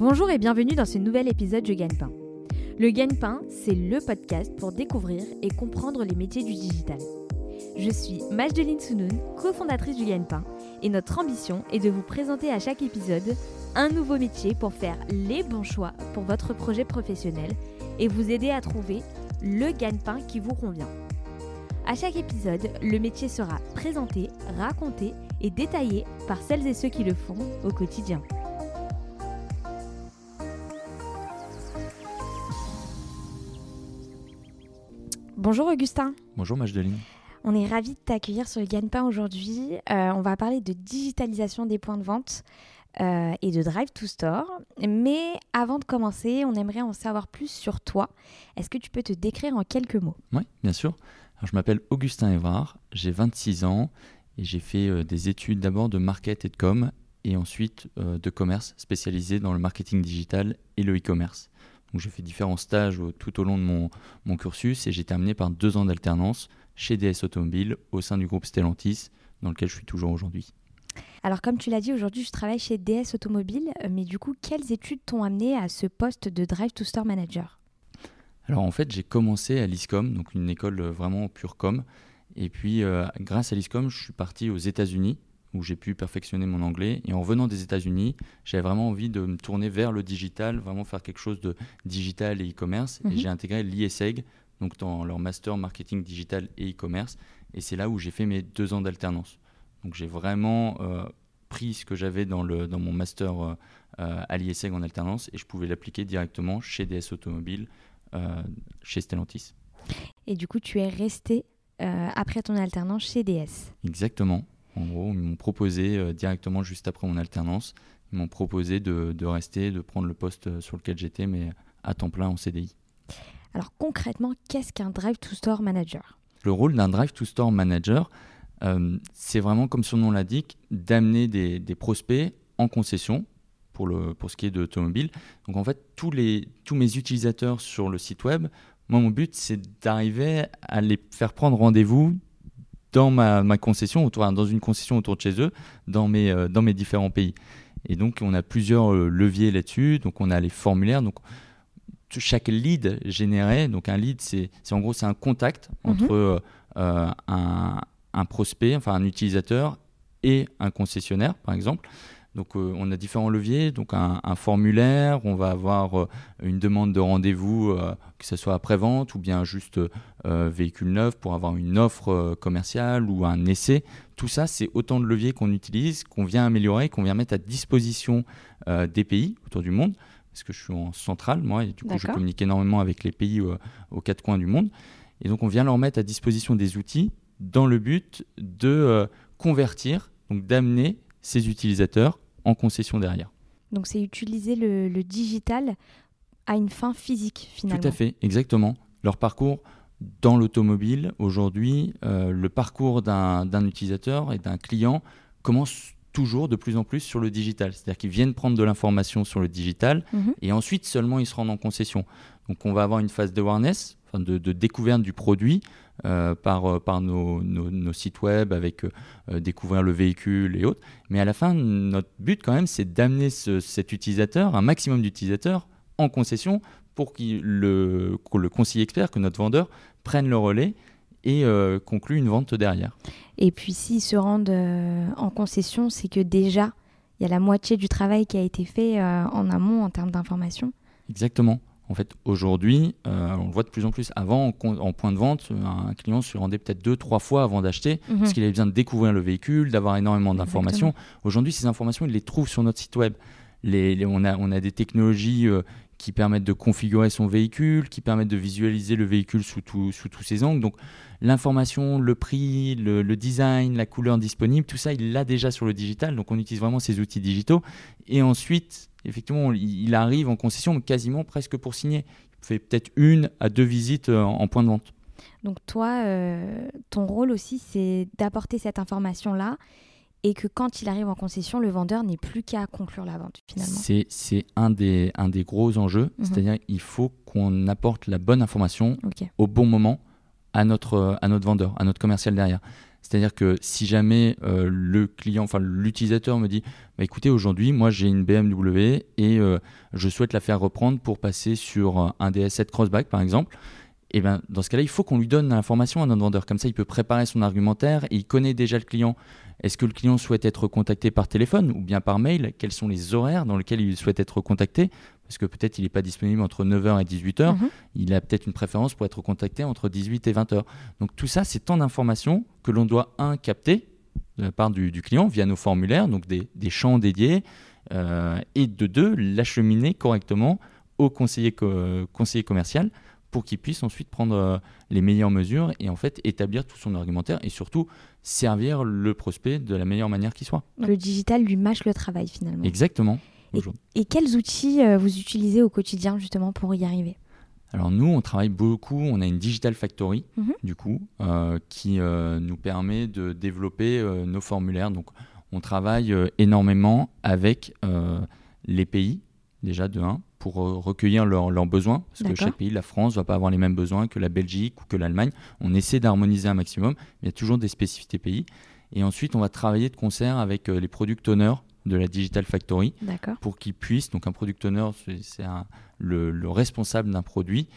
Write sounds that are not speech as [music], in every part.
Bonjour et bienvenue dans ce nouvel épisode de Gagne-Pain. Le Gagne-Pain, c'est le podcast pour découvrir et comprendre les métiers du digital. Je suis Majdeline Sounoun, cofondatrice du Gagne-Pain, et notre ambition est de vous présenter à chaque épisode un nouveau métier pour faire les bons choix pour votre projet professionnel et vous aider à trouver le gagne-pain qui vous convient. À chaque épisode, le métier sera présenté, raconté et détaillé par celles et ceux qui le font au quotidien. Bonjour Augustin. Bonjour Majdeline. On est ravis de t'accueillir sur le Gagne-Pain aujourd'hui. Euh, on va parler de digitalisation des points de vente euh, et de Drive to Store. Mais avant de commencer, on aimerait en savoir plus sur toi. Est-ce que tu peux te décrire en quelques mots? Oui, bien sûr. je m'appelle Augustin Évrard, j'ai 26 ans et j'ai fait euh, des études d'abord de market et de com et ensuite de commerce spécialisé dans le marketing digital et le e-commerce. Donc j'ai fait différents stages tout au long de mon, mon cursus et j'ai terminé par deux ans d'alternance chez DS Automobile au sein du groupe Stellantis dans lequel je suis toujours aujourd'hui. Alors comme tu l'as dit, aujourd'hui je travaille chez DS Automobile, euh, mais du coup quelles études t'ont amené à ce poste de Drive to Store Manager? Alors en fait j'ai commencé à l'ISCOM, donc une école vraiment pure com, et puis euh, grâce à l'ISCOM je suis parti aux États-Unis où j'ai pu perfectionner mon anglais. Et en revenant des États-Unis, j'avais vraiment envie de me tourner vers le digital, vraiment faire quelque chose de digital et e-commerce. Et mhm. j'ai intégré l'ISEG, donc dans leur master marketing digital et e-commerce. Et c'est là où j'ai fait mes deux ans d'alternance. Donc j'ai vraiment euh, pris ce que j'avais dans, le, dans mon master euh, euh, à l'ISEG en alternance et je pouvais l'appliquer directement chez DS Automobile, chez Stellantis. Et du coup, tu es resté après ton alternance chez DS Exactement. En gros, ils m'ont proposé directement juste après mon alternance, ils m'ont proposé de, de, rester, de prendre le poste sur lequel j'étais, mais à temps plein en CDI. Alors concrètement, qu'est-ce qu'un Drive to Store Manager? Le rôle d'un Drive to Store Manager, euh, c'est vraiment, comme son nom l'indique, d'amener des, prospects en concession pour, le, pour ce qui est de l'automobile. Donc en fait, tous, les, tous mes utilisateurs sur le site web, moi mon but c'est d'arriver à les faire prendre rendez-vous dans ma, ma concession, autour, dans une concession autour de chez eux, dans mes, euh, dans mes différents pays. Et donc on a plusieurs euh, leviers là-dessus. Donc on a les formulaires. Donc chaque lead généré, donc un lead, c'est en gros c'est un contact mhm. entre un, un prospect, enfin un utilisateur et un concessionnaire, par exemple. Donc euh, on a différents leviers, donc un, formulaire, on va avoir euh, une demande de rendez-vous, euh, que ce soit après-vente ou bien juste véhicule neuf pour avoir une offre commerciale ou un essai. Tout ça, c'est autant de leviers qu'on utilise, qu'on vient améliorer, qu'on vient mettre à disposition des pays autour du monde, parce que je suis en centrale, moi, et du coup je communique énormément avec les pays aux quatre coins du monde. Et donc on vient leur mettre à disposition des outils dans le but de convertir, donc d'amener ces utilisateurs en concession derrière. Donc c'est utiliser le, digital à une fin physique finalement. Tout à fait, exactement. Leur parcours dans l'automobile, aujourd'hui, euh, le parcours d'un utilisateur et d'un client commence toujours de plus en plus sur le digital. C'est-à-dire qu'ils viennent prendre de l'information sur le digital mhm. et ensuite seulement ils se rendent en concession. Donc on va avoir une phase d'awareness, de, de, découverte du produit euh, par, euh, par nos, nos, sites web avec euh, découvrir le véhicule et autres. Mais à la fin, notre but quand même, c'est d'amener cet utilisateur, un maximum d'utilisateurs en concession pour que le, le conseiller expert, que notre vendeur, prenne le relais et conclue une vente derrière. Et puis s'ils se rendent en concession, c'est que déjà, il y a la moitié du travail qui a été fait en amont en termes d'information. Exactement. En fait, aujourd'hui, euh, on le voit de plus en plus. Avant, en, point de vente, un client se rendait peut-être deux, trois fois avant d'acheter, mhm. parce qu'il avait besoin de découvrir le véhicule, d'avoir énormément d'informations. Aujourd'hui, ces informations, il les trouve sur notre site web. Les, on, a, on, a, des technologies euh, qui permettent de configurer son véhicule, qui permettent de visualiser le véhicule sous, tous ses angles. Donc, l'information, le prix, le, le, design, la couleur disponible, tout ça, il l'a déjà sur le digital. Donc, on utilise vraiment ces outils digitaux. Et ensuite, effectivement, il arrive en concession quasiment presque pour signer. Il fait peut-être une à deux visites euh, en point de vente. Donc toi, euh, ton rôle aussi, c'est d'apporter cette information-là et que quand il arrive en concession, le vendeur n'est plus qu'à conclure la vente finalement. C'est un des, un des gros enjeux, mhm. c'est-à-dire qu'il faut qu'on apporte la bonne information au bon moment à notre, à notre vendeur, à notre commercial derrière. C'est-à-dire que si jamais euh, le client, enfin l'utilisateur me dit, bah, écoutez, aujourd'hui, moi j'ai une BMW et euh, je souhaite la faire reprendre pour passer sur un DS7 Crossback, par exemple, eh ben, dans ce cas-là, il faut qu'on lui donne l'information à notre vendeur. Comme ça, il peut préparer son argumentaire et il connaît déjà le client. Est-ce que le client souhaite être contacté par téléphone ou bien par mail? Quels sont les horaires dans lesquels il souhaite être contacté? Parce que peut-être il n'est pas disponible entre 9h et 18h. Mhm. Il a peut-être une préférence pour être contacté entre 18 et 20h. Donc tout ça, c'est tant d'informations que l'on doit, un, capter de la part du, client via nos formulaires, donc des, champs dédiés, euh, et de deux, l'acheminer correctement au conseiller, conseiller commercial pour qu'il puisse ensuite prendre euh, les meilleures mesures et en fait établir tout son argumentaire et surtout servir le prospect de la meilleure manière qui soit. Le digital lui mâche le travail finalement. Exactement. Et, quels outils euh, vous utilisez au quotidien justement pour y arriver? Alors nous, on travaille beaucoup, on a une Digital Factory, mhm. du coup, euh, qui nous permet de développer nos formulaires. Donc on travaille énormément avec les pays, déjà de 1, pour recueillir leurs besoins, parce que chaque pays, la France, ne va pas avoir les mêmes besoins que la Belgique ou que l'Allemagne. On essaie d'harmoniser un maximum, mais il y a toujours des spécificités pays. Et ensuite, on va travailler de concert avec euh, les product owners de la Digital Factory pour qu'ils puissent, donc un product owner, c'est le, responsable d'un produit.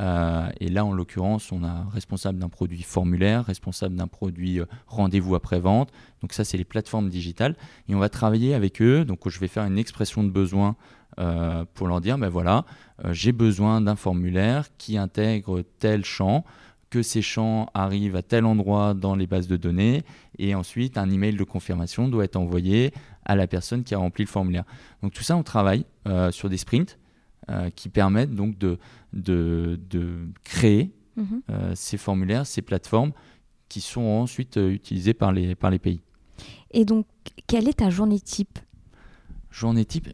Euh, et là, en l'occurrence, on a responsable d'un produit formulaire, responsable d'un produit euh, rendez-vous après-vente. Donc ça, c'est les plateformes digitales. Et on va travailler avec eux. Donc je vais faire une expression de besoin euh, pour leur dire, ben voilà, euh, j'ai besoin d'un formulaire qui intègre tel champ, que ces champs arrivent à tel endroit dans les bases de données, et ensuite un email de confirmation doit être envoyé à la personne qui a rempli le formulaire. Donc tout ça, on travaille euh, sur des sprints qui permettent donc de, de, créer mhm. ces formulaires, ces plateformes qui sont ensuite utilisées par les, par les pays. Et donc, quelle est ta journée type? Journée type,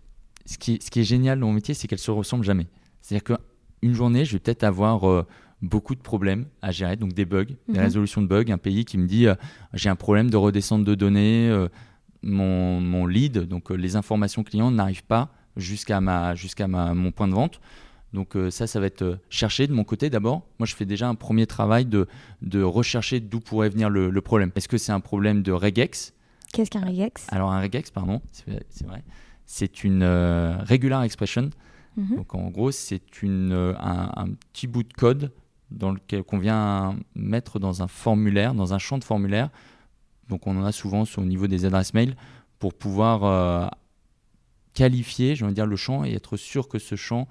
ce qui, est, génial dans mon métier, c'est qu'elle se ressemble jamais. C'est-à-dire qu'une journée, je vais peut-être avoir euh, beaucoup de problèmes à gérer, donc des bugs, des mhm. résolutions de bugs. Un pays qui me dit euh, j'ai un problème de redescente de données, euh, mon, lead, donc les informations clients n'arrivent pas jusqu'à ma, jusqu'à mon point de vente. Donc ça, ça va être cherché de mon côté d'abord. Moi, je fais déjà un premier travail de, de rechercher d'où pourrait venir le, le problème. Est-ce que c'est un problème de regex? Qu'est-ce qu'un regex? Alors un regex, pardon, c'est vrai c'est une euh, regular expression. Mhm. Donc en gros, c'est euh, un, un, petit bout de code dans lequel qu'on vient mettre dans un formulaire, dans un champ de formulaire. Donc on en a souvent au niveau des adresses mail pour pouvoir euh, qualifier, je veux dire, le champ et être sûr que ce champ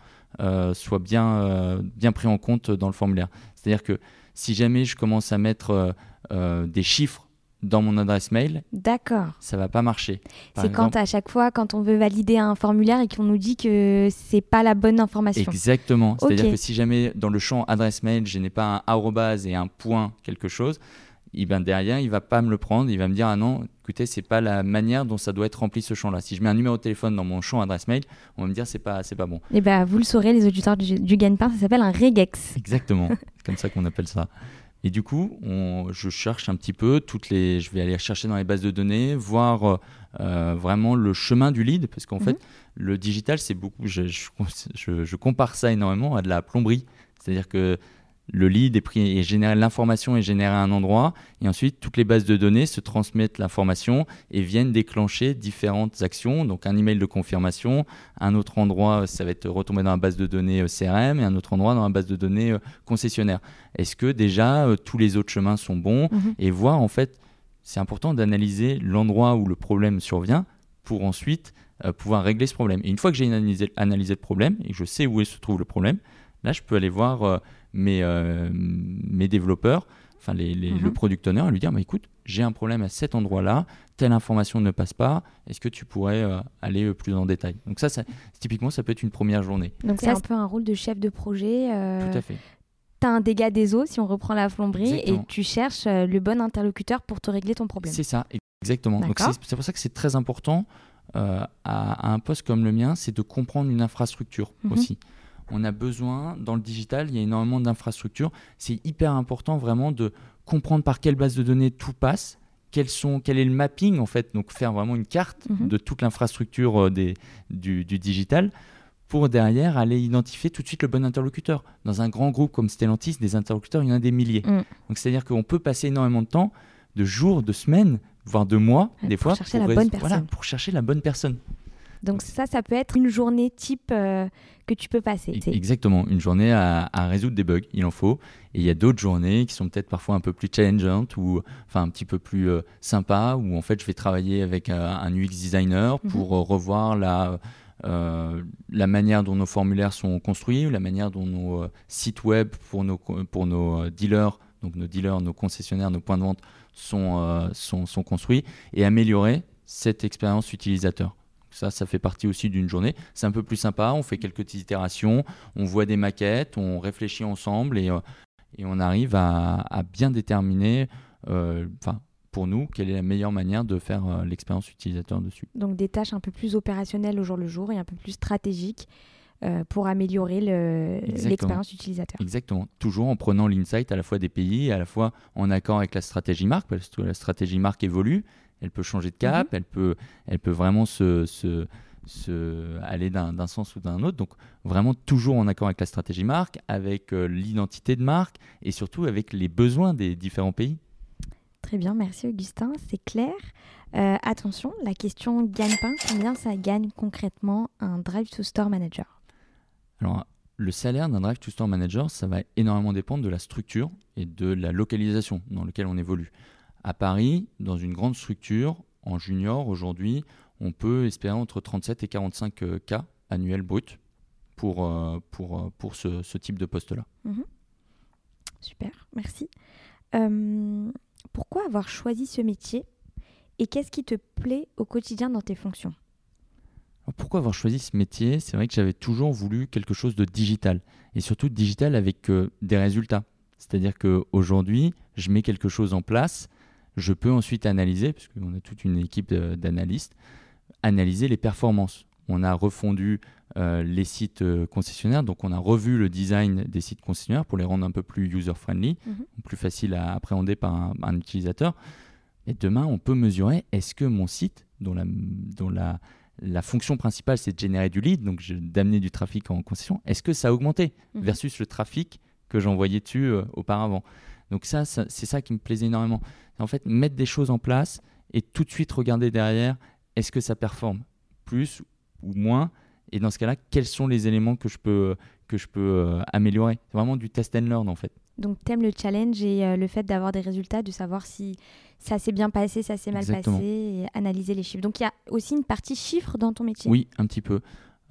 soit bien, bien pris en compte dans le formulaire. C'est-à-dire que si jamais je commence à mettre des chiffres dans mon adresse mail, d'accord, ça va pas marcher. C'est quand à chaque fois, quand on veut valider un formulaire et qu'on nous dit que c'est pas la bonne information. Exactement. C'est-à-dire que si jamais dans le champ adresse mail, je n'ai pas un arrobase et un point quelque chose, et ben derrière, il va pas me le prendre, il va me dire ah non, écoutez, c'est pas la manière dont ça doit être rempli ce champ-là. Si je mets un numéro de téléphone dans mon champ adresse mail, on va me dire c'est pas c'est pas bon. Et eh ben vous le saurez les auditeurs du, du ça s'appelle un regex. Exactement, [laughs] c'est comme ça qu'on appelle ça. Et du coup, on, je cherche un petit peu toutes les. Je vais aller chercher dans les bases de données, voir euh, vraiment le chemin du lead, parce qu'en mhm. fait, le digital, c'est beaucoup. Je, je, je, compare ça énormément à de la plomberie. C'est-à-dire que le lead est pris et généré, l'information est générée à un endroit, et ensuite toutes les bases de données se transmettent l'information et viennent déclencher différentes actions. Donc un email de confirmation, un autre endroit, ça va être retombé dans la base de données euh, CRM, et un autre endroit dans la base de données euh, concessionnaire. Est-ce que déjà euh, tous les autres chemins sont bons mhm. et voir en fait, c'est important d'analyser l'endroit où le problème survient pour ensuite pouvoir régler ce problème. Et une fois que j'ai analysé, analysé, le problème et que je sais où se trouve le problème, là je peux aller voir mes, euh, mes développeurs, enfin les, le mhm. product owner, lui dire bah, écoute, j'ai un problème à cet endroit-là, telle information ne passe pas, est-ce que tu pourrais euh, aller euh, plus en détail? Donc, ça, ça, typiquement, ça peut être une première journée. Donc, c'est un peu un rôle de chef de projet. Tout à fait. Tu as un dégât des eaux, si on reprend la plomberie, et tu cherches le bon interlocuteur pour te régler ton problème. C'est ça, exactement. Donc, c'est pour ça que c'est très important à, un poste comme le mien, c'est de comprendre une infrastructure mhm. aussi on a besoin, dans le digital, il y a énormément d'infrastructures. C'est hyper important vraiment de comprendre par quelle base de données tout passe, quels sont, quel est le mapping en fait, donc faire vraiment une carte mhm. de toute l'infrastructure euh, des, du, digital pour derrière aller identifier tout de suite le bon interlocuteur. Dans un grand groupe comme Stellantis, des interlocuteurs, il y en a des milliers. Mm. Donc c'est-à-dire qu'on peut passer énormément de temps de jours, de semaines, voire de mois, des pour fois, chercher la bonne voilà, personne. pour chercher la bonne personne. Donc ça, ça peut être une journée type euh, que tu peux passer. Exactement, une journée à, à résoudre des bugs, il en faut. Et il y a d'autres journées qui sont peut-être parfois un peu plus challengeantes ou enfin un petit peu plus euh, sympas, où en fait je vais travailler avec euh, un UX designer Mhm. pour euh, revoir la, euh, la manière dont nos formulaires sont construits, la manière dont nos euh, sites web pour nos, pour nos euh, dealers, donc nos dealers, nos concessionnaires, nos points de vente sont, sont, sont construits, et améliorer cette expérience utilisateur. Ça, ça fait partie aussi d'une journée. C'est un peu plus sympa. On fait quelques petites itérations, on voit des maquettes, on réfléchit ensemble et, euh, et on arrive à, à bien déterminer, euh, enfin, pour nous, quelle est la meilleure manière de faire euh, l'expérience utilisateur dessus. Donc des tâches un peu plus opérationnelles au jour le jour et un peu plus stratégiques euh, pour améliorer le- l'expérience utilisateur. Exactement. Toujours en prenant l'insight à la fois des pays et à la fois en accord avec la stratégie marque, parce que la stratégie marque évolue, elle peut changer de cap, elle, peut, elle peut vraiment se, se, se- aller d'un sens ou d'un autre. Donc vraiment toujours en accord avec la stratégie marque, avec euh, l'identité de marque et surtout avec les besoins des différents pays. Très bien, merci Augustin, c'est clair. Euh, attention, la question gagne-pain, combien ça gagne concrètement un Drive to Store Manager? Alors, le salaire d'un Drive to Store Manager, ça va énormément dépendre de la structure et de la localisation dans laquelle on évolue. À Paris, dans une grande structure, en junior, aujourd'hui, on peut espérer entre 37 et 45 euh, cas annuels bruts pour, euh, pour, euh, pour ce, ce type de poste-là. Super, merci. Euh, pourquoi avoir choisi ce métier et qu'est-ce qui te plaît au quotidien dans tes fonctions? Alors, pourquoi avoir choisi ce métier? C'est vrai que j'avais toujours voulu quelque chose de digital et surtout digital avec euh, des résultats. C'est-à-dire qu'aujourd'hui, je mets quelque chose en place, je peux ensuite analyser, puisqu'on a toute une équipe d'analystes, analyser les performances. On a refondu euh, les sites euh, concessionnaires, donc on a revu le design des sites concessionnaires pour les rendre un peu plus user-friendly, Mhm. plus facile à appréhender par un, un utilisateur. Et demain, on peut mesurer est-ce que mon site, dont la, dont la, la fonction principale c'est de générer du lead, donc d'amener du trafic en concession, est-ce que ça a augmenté Mhm. versus le trafic que j'envoyais dessus euh, auparavant? Donc ça, ça- c'est ça qui me plaisait énormément. En fait, mettre des choses en place et tout de suite regarder derrière, est-ce que ça performe plus ou moins? Et dans ce cas-là, quels sont les éléments que je peux, que je peux euh, améliorer? C'est vraiment du test and learn en fait. Donc t'aimes le challenge et euh, le fait d'avoir des résultats, de savoir si ça s'est bien passé, ça s'est mal Exactement. passé, et analyser les chiffres. Donc il y a aussi une partie chiffres dans ton métier? Oui, un petit peu.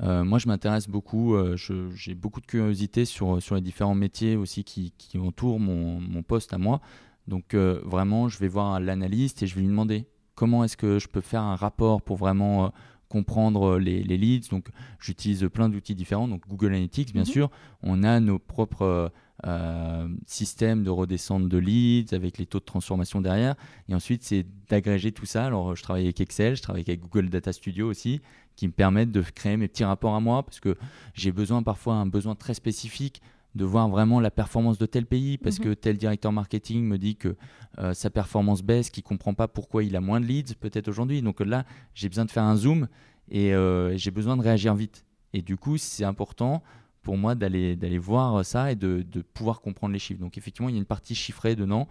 Euh, moi, je m'intéresse beaucoup, euh, j'ai beaucoup de curiosité sur, sur les différents métiers aussi qui, qui entourent mon, mon poste à moi. Donc, euh, vraiment, je vais voir l'analyste et je vais lui demander comment est-ce que je peux faire un rapport pour vraiment comprendre les, les leads. Donc, j'utilise plein d'outils différents. Donc, Google Analytics, bien Mhm. sûr. On a nos propres euh, systèmes de redescente de leads avec les taux de transformation derrière. Et ensuite, c'est d'agréger tout ça. Alors, je travaille avec Excel, je travaille avec Google Data Studio aussi qui me permettent de créer mes petits rapports à moi parce que j'ai besoin parfois un besoin très spécifique de voir vraiment la performance de tel pays parce Mhm. que tel directeur marketing me dit que euh, sa performance baisse, qu'il comprend pas pourquoi il a moins de leads peut-être aujourd'hui. Donc là, j'ai besoin de faire un zoom et euh, j'ai besoin de réagir vite. Et du coup, c'est important pour moi d'aller d'aller voir ça et de, de pouvoir comprendre les chiffres. Donc effectivement, il y a une partie chiffrée dedans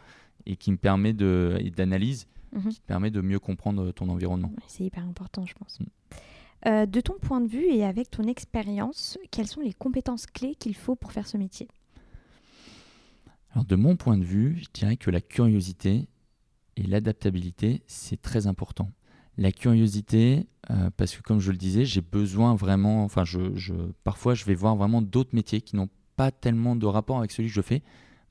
et qui me permet de d'analyse Mhm. qui te permet de mieux comprendre ton environnement. C'est hyper important, je pense. Mm. Euh, de ton point de vue et avec ton expérience, quelles sont les compétences clés qu'il faut pour faire ce métier? Alors de mon point de vue, je dirais que la curiosité et l'adaptabilité, c'est très important. La curiosité, euh, parce que comme je le disais, j'ai besoin vraiment, enfin, je, je- parfois je vais voir vraiment d'autres métiers qui n'ont pas tellement de rapport avec celui que je fais.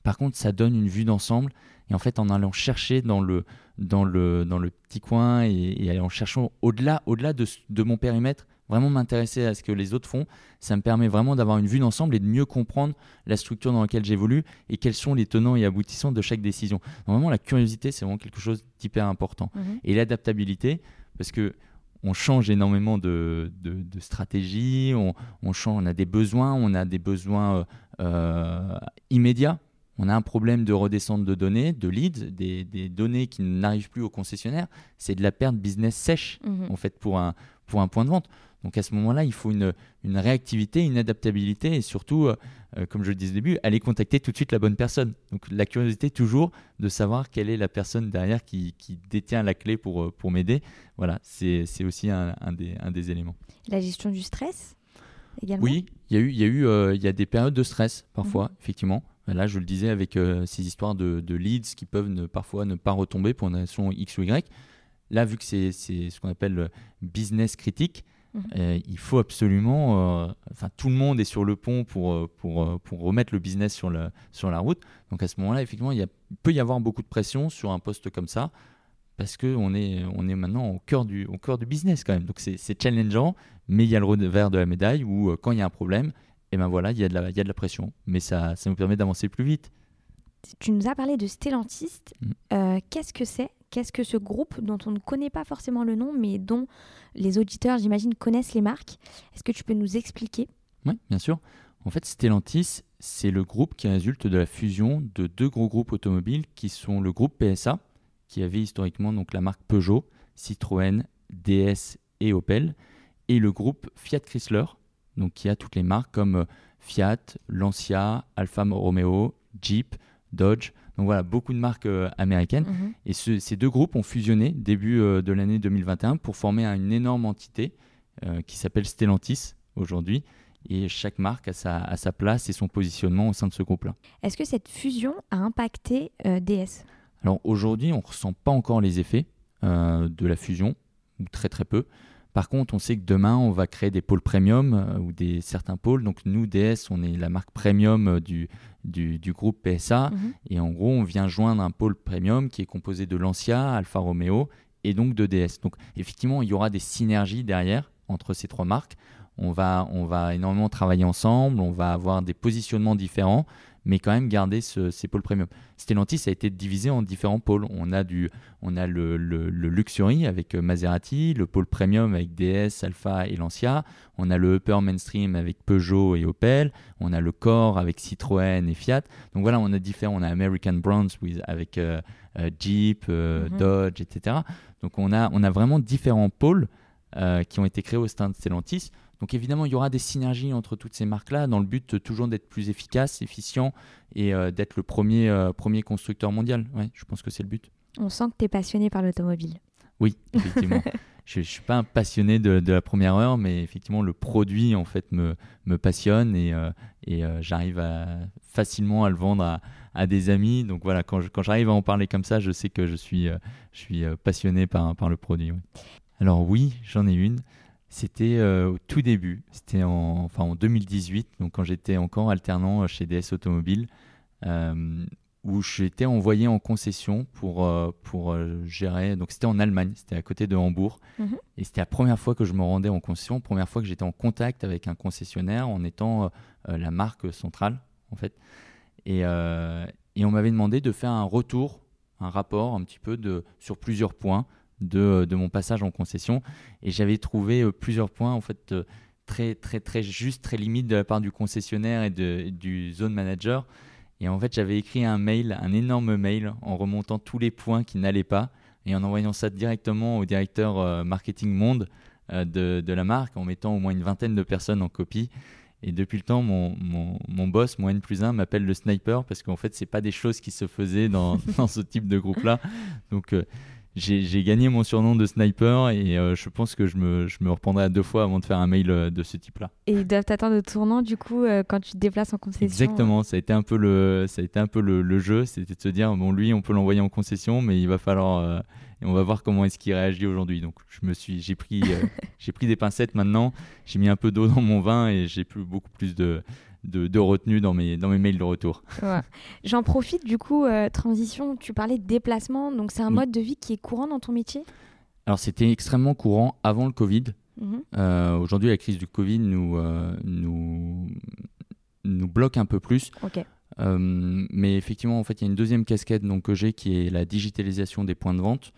Par contre, ça donne une vue d'ensemble. Et en fait, en allant chercher dans le, dans le, dans le petit coin et, en cherchant au-delà au-delà de mon périmètre, vraiment m'intéresser à ce que les autres font, ça me permet vraiment d'avoir une vue d'ensemble et de mieux comprendre la structure dans laquelle j'évolue et quels sont les tenants et aboutissants de chaque décision. Donc vraiment, la curiosité, c'est vraiment quelque chose d'hyper important. Mhm. Et l'adaptabilité, parce que on change énormément de, de, de stratégie, on, on, change, on a des besoins, on a des besoins euh, euh, immédiats. on a un problème de redescente de données, de leads, des, données qui n'arrivent plus au concessionnaire. C'est de la perte business sèche, mhm. en fait, pour un, pour un point de vente. Donc à ce moment-là, il faut une, une, réactivité, une adaptabilité et surtout, euh, euh, comme je le disais au début, aller contacter tout de suite la bonne personne. Donc la curiosité toujours de savoir quelle est la personne derrière qui, qui détient la clé pour, euh, pour m'aider. Voilà, c'est aussi un, un, des, un, des, éléments. La gestion du stress également? Oui, il y a eu, il y a eu il y a des périodes de stress parfois, mhm. effectivement. Là, je le disais avec ces histoires de, de, leads qui peuvent ne, parfois ne pas retomber pour une raison X ou Y. Là, vu que c'est ce qu'on appelle business critique, Mhm. Euh, il faut absolument, euh, enfin tout le monde est sur le pont pour, euh, pour, pour remettre le business sur, le, sur la route. Donc à ce moment-là, effectivement, il, peut y avoir beaucoup de pression sur un poste comme ça parce qu'on est, on est maintenant au cœur, du, au cœur du business quand même. Donc c'est challengeant, mais il y a le revers de la médaille où quand il y a un problème, et eh ben voilà, il y, a de la, il y a de la pression, mais ça, ça nous permet d'avancer plus vite. Tu nous as parlé de Stellantis. Mm. Qu'est-ce que c'est Qu'est-ce que ce groupe dont on ne connaît pas forcément le nom, mais dont les auditeurs, j'imagine, connaissent les marques Est-ce que tu peux nous expliquer? Oui, bien sûr. En fait, Stellantis, c'est le groupe qui résulte de la fusion de deux gros groupes automobiles qui sont le groupe PSA, qui avait historiquement donc la marque Peugeot, Citroën, DS et Opel, et le groupe Fiat Chrysler, donc qui a toutes les marques comme Fiat, Lancia, Alfa Romeo, Jeep, Dodge. Donc voilà, beaucoup de marques euh, américaines. Mhm. Et ces deux groupes ont fusionné début euh, de l'année 2021 pour former une énorme entité euh, qui s'appelle Stellantis aujourd'hui. Et chaque marque a sa, sa, place et son positionnement au sein de ce groupe-là. Est-ce que cette fusion a impacté DS Alors aujourd'hui, on ne ressent pas encore les effets de la fusion, ou très très peu. Par contre, on sait que demain, on va créer des pôles premium euh, ou des certains pôles. Donc nous, DS, on est la marque premium euh, du, du, groupe PSA. Mhm. Et en gros, on vient joindre un pôle premium qui est composé de Lancia, Alfa Romeo et donc de DS. Donc effectivement, il y aura des synergies derrière entre ces trois marques. On va, on va énormément travailler ensemble, on va avoir des positionnements différents, mais quand même garder ces pôles premium. Stellantis a été divisé en différents pôles. On a, du, on a le, le, Luxury avec euh, Maserati, le pôle premium avec DS, Alpha et Lancia, on a le upper mainstream avec Peugeot et Opel, on a le core avec Citroën et Fiat. Donc voilà, on a différents, on a American Brands avec euh, euh, Jeep, mhm. Dodge, etc. Donc on a, on a vraiment différents pôles qui ont été créés au sein de Stellantis. Donc évidemment, il y aura des synergies entre toutes ces marques-là dans le but toujours d'être plus efficace, efficient et euh, d'être le premier, euh, premier constructeur mondial. Ouais, je pense que c'est le but. On sent que tu es passionné par l'automobile. Oui, effectivement. [laughs] je ne suis pas un passionné de, la première heure, mais effectivement, le produit en fait me, me passionne et, euh, et j'arrive facilement à le vendre à, à des amis. Donc voilà, quand, quand j'arrive à en parler comme ça, je sais que je suis, je suis passionné par, par le produit. Alors oui, j'en ai une. C'était euh, au tout début, c'était en, enfin, en 2018, donc quand j'étais encore alternant euh, chez DS Automobile, euh, où j'étais envoyé en concession pour, pour gérer. Donc c'était en Allemagne, c'était à côté de Hambourg. Mhm. Et c'était la première fois que je me rendais en concession, première fois que j'étais en contact avec un concessionnaire en étant la marque centrale, en fait. Et, et on m'avait demandé de faire un retour, un rapport un petit peu de, sur plusieurs points de, de, mon passage en concession. Et j'avais trouvé euh, plusieurs points en fait euh, très très très juste, très limite de la part du concessionnaire et du zone manager. Et en fait, j'avais écrit un mail, un énorme mail, en remontant tous les points qui n'allaient pas et en envoyant ça directement au directeur euh, marketing monde de, la marque, en mettant au moins une vingtaine de personnes en copie. Et depuis le temps, mon, mon, mon boss, mon N plus 1, m'appelle le sniper parce qu'en fait, c'est pas des choses qui se faisaient dans, [laughs] dans ce type de groupe-là. Donc, j'ai gagné mon surnom de sniper et euh, je pense que je me, je me reprendrai à deux fois avant de faire un mail euh, de ce type-là. Et ils doivent t'attendre au tournant du coup euh, quand tu te déplaces en concession Exactement, ça a été un peu le, ça a été un peu le, le jeu, c'était de se dire bon lui on peut l'envoyer en concession mais il va falloir et on va voir comment est-ce qu'il réagit aujourd'hui. Donc je me suis, j'ai pris, [laughs] j'ai pris des pincettes maintenant, j'ai mis un peu d'eau dans mon vin et j'ai plus beaucoup plus de de, retenue dans mes, dans mes mails de retour. J'en profite du coup, euh, transition, tu parlais de déplacement, donc c'est un mode de vie qui est courant dans ton métier? Alors c'était extrêmement courant avant le Covid. Mhm. Euh, aujourd'hui, la crise du Covid nous, euh, nous, nous bloque un peu plus. mais effectivement, en fait, il y a une deuxième casquette donc, que j'ai qui est la digitalisation des points de vente.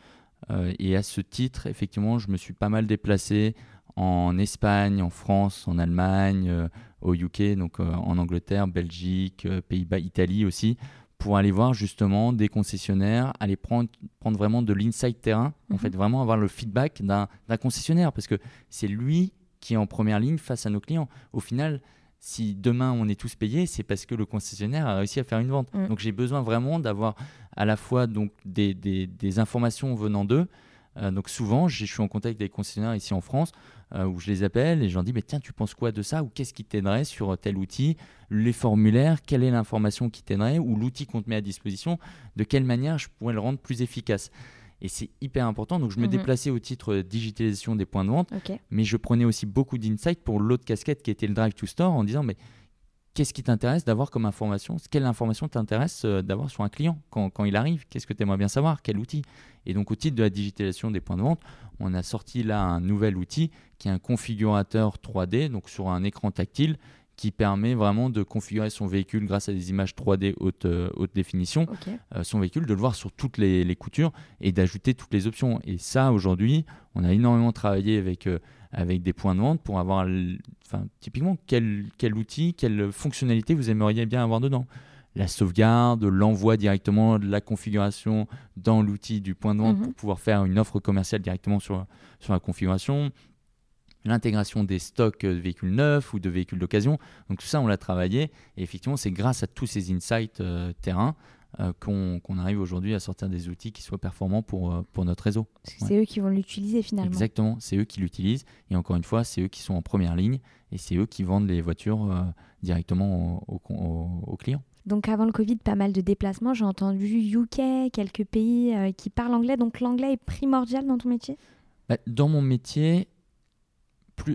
et à ce titre, effectivement, je me suis pas mal déplacé en Espagne, en France, en Allemagne, au UK, donc euh, en Angleterre, Belgique, euh, Pays-Bas, Italie aussi, pour aller voir justement des concessionnaires, aller prendre, prendre vraiment de l'inside terrain, en Mhm. fait vraiment avoir le feedback d'un concessionnaire parce que c'est lui qui est en première ligne face à nos clients. Au final, si demain on est tous payés, c'est parce que le concessionnaire a réussi à faire une vente. Mm. Donc j'ai besoin vraiment d'avoir à la fois donc des, des- des informations venant d'eux. Euh, donc souvent, je suis en contact avec des concessionnaires ici en France où je les appelle et je leur dis mais tiens, tu penses quoi de ça ou qu'est-ce qui t'aiderait sur tel outil, les formulaires, quelle est l'information qui t'aiderait ou l'outil qu'on te met à disposition, de quelle manière je pourrais le rendre plus efficace. Et c'est hyper important. Donc je me Mhm. déplaçais au titre euh, digitalisation des points de vente mais je prenais aussi beaucoup d'insights pour l'autre casquette qui était le drive to store en disant mais qu'est-ce qui t'intéresse d'avoir comme information? Quelle information t'intéresse euh, d'avoir sur un client quand, quand il arrive? Qu'est-ce que tu aimerais bien savoir? Quel outil? Et donc au titre de la digitalisation des points de vente, on a sorti là un nouvel outil qui est un configurateur 3D, donc sur un écran tactile qui permet vraiment de configurer son véhicule grâce à des images 3D haute, euh, haute définition euh, son véhicule, de le voir sur toutes les, les coutures et d'ajouter toutes les options. Et ça, aujourd'hui, on a énormément travaillé avec, euh, avec des points de vente pour avoir, enfin, typiquement, quel, quel outil, quelle fonctionnalité vous aimeriez bien avoir dedans. La sauvegarde, l'envoi directement de la configuration dans l'outil du point de vente Mhm. pour pouvoir faire une offre commerciale directement sur, sur la configuration l'intégration des stocks de véhicules neufs ou de véhicules d'occasion. Donc tout ça, on l'a travaillé. Et effectivement, c'est grâce à tous ces insights euh, terrain euh, qu'on arrive aujourd'hui à sortir des outils qui soient performants pour, euh, pour notre réseau. Parce que c'est eux qui vont l'utiliser finalement. Exactement, c'est eux qui l'utilisent. Et encore une fois, c'est eux qui sont en première ligne et c'est eux qui vendent les voitures euh, directement aux au, au- aux clients. Donc avant le Covid, pas mal de déplacements. J'ai entendu UK, quelques pays qui parlent anglais. Donc l'anglais est primordial dans ton métier? Bah, dans mon métier,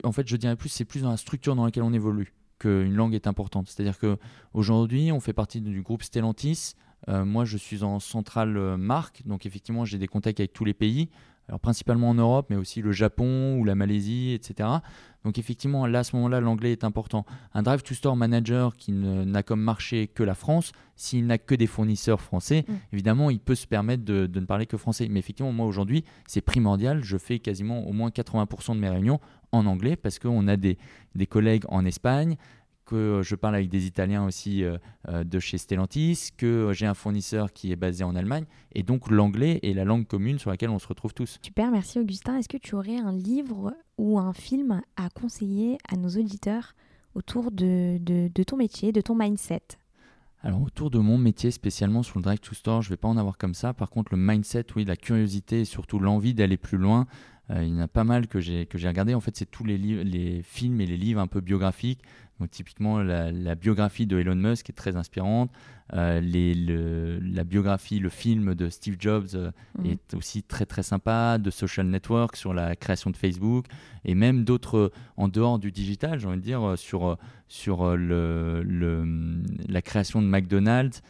en fait, je dirais plus, c'est plus dans la structure dans laquelle on évolue qu'une langue est importante. C'est-à-dire que aujourd'hui, on fait partie du groupe Stellantis. Euh, moi, je suis en centrale euh, marque, donc effectivement, j'ai des contacts avec tous les pays. Alors principalement en Europe, mais aussi le Japon ou la Malaisie, etc. Donc effectivement, là, à ce moment-là, l'anglais est important. Un Drive to Store Manager qui n'a comme marché que la France, s'il n'a que des fournisseurs français, Mm. évidemment, il peut se permettre de, de ne parler que français. Mais effectivement, moi, aujourd'hui, c'est primordial. Je fais quasiment au moins 80% de mes réunions en anglais parce qu'on a des, des collègues en Espagne, que je parle avec des Italiens aussi euh, euh, de chez Stellantis, que j'ai un fournisseur qui est basé en Allemagne. Et donc, l'anglais est la langue commune sur laquelle on se retrouve tous. Super, merci Augustin. Est-ce que tu aurais un livre ou un film à conseiller à nos auditeurs autour de, de- de ton métier, de ton mindset? Alors autour de mon métier, spécialement sur le Drive to Store, je vais pas en avoir comme ça. Par contre, le mindset, oui, la curiosité et surtout l'envie d'aller plus loin, euh, il y en a pas mal que j'ai que j'ai regardé. En fait, c'est tous les livres, les films et les livres un peu biographiques. Donc typiquement la, la biographie de Elon Musk est très inspirante. Euh, les, le- la biographie, le film de Steve Jobs euh, Mhm. est aussi très très sympa. De Social Network sur la création de Facebook et même d'autres euh, en dehors du digital, j'ai envie de dire euh, sur sur le, le- la création de McDonald's.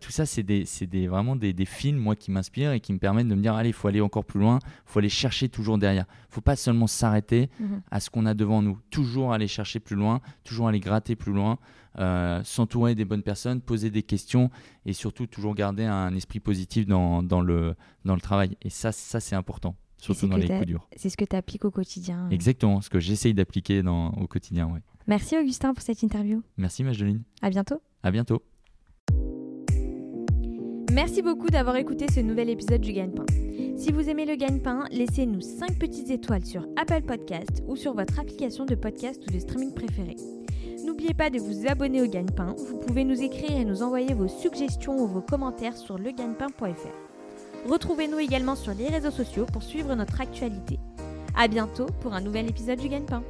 Tout ça, c'est des, c'est des, vraiment des, des films, moi, qui m'inspirent et qui me permettent de me dire, allez, il faut aller encore plus loin, il faut aller chercher toujours derrière. Il faut pas seulement s'arrêter Mhm. à ce qu'on a devant nous. Toujours aller chercher plus loin, toujours aller gratter plus loin, euh, s'entourer des bonnes personnes, poser des questions et surtout toujours garder un esprit positif dans, dans, le, dans le travail. Et ça, ça c'est important, surtout dans les coups durs. C'est ce que tu appliques au quotidien. Exactement, ce que j'essaye d'appliquer au quotidien. Ouais. Merci Augustin pour cette interview. Merci, Mageline. À bientôt. À bientôt. Merci beaucoup d'avoir écouté ce nouvel épisode du Gagne-Pain. Si vous aimez le Gagne-Pain, laissez-nous 5 petites étoiles sur Apple Podcast ou sur votre application de podcast ou de streaming préférée. N'oubliez pas de vous abonner au Gagne-Pain. Vous pouvez nous écrire et nous envoyer vos suggestions ou vos commentaires sur legagnepain.fr. Retrouvez-nous également sur les réseaux sociaux pour suivre notre actualité. À bientôt pour un nouvel épisode du Gagne-Pain.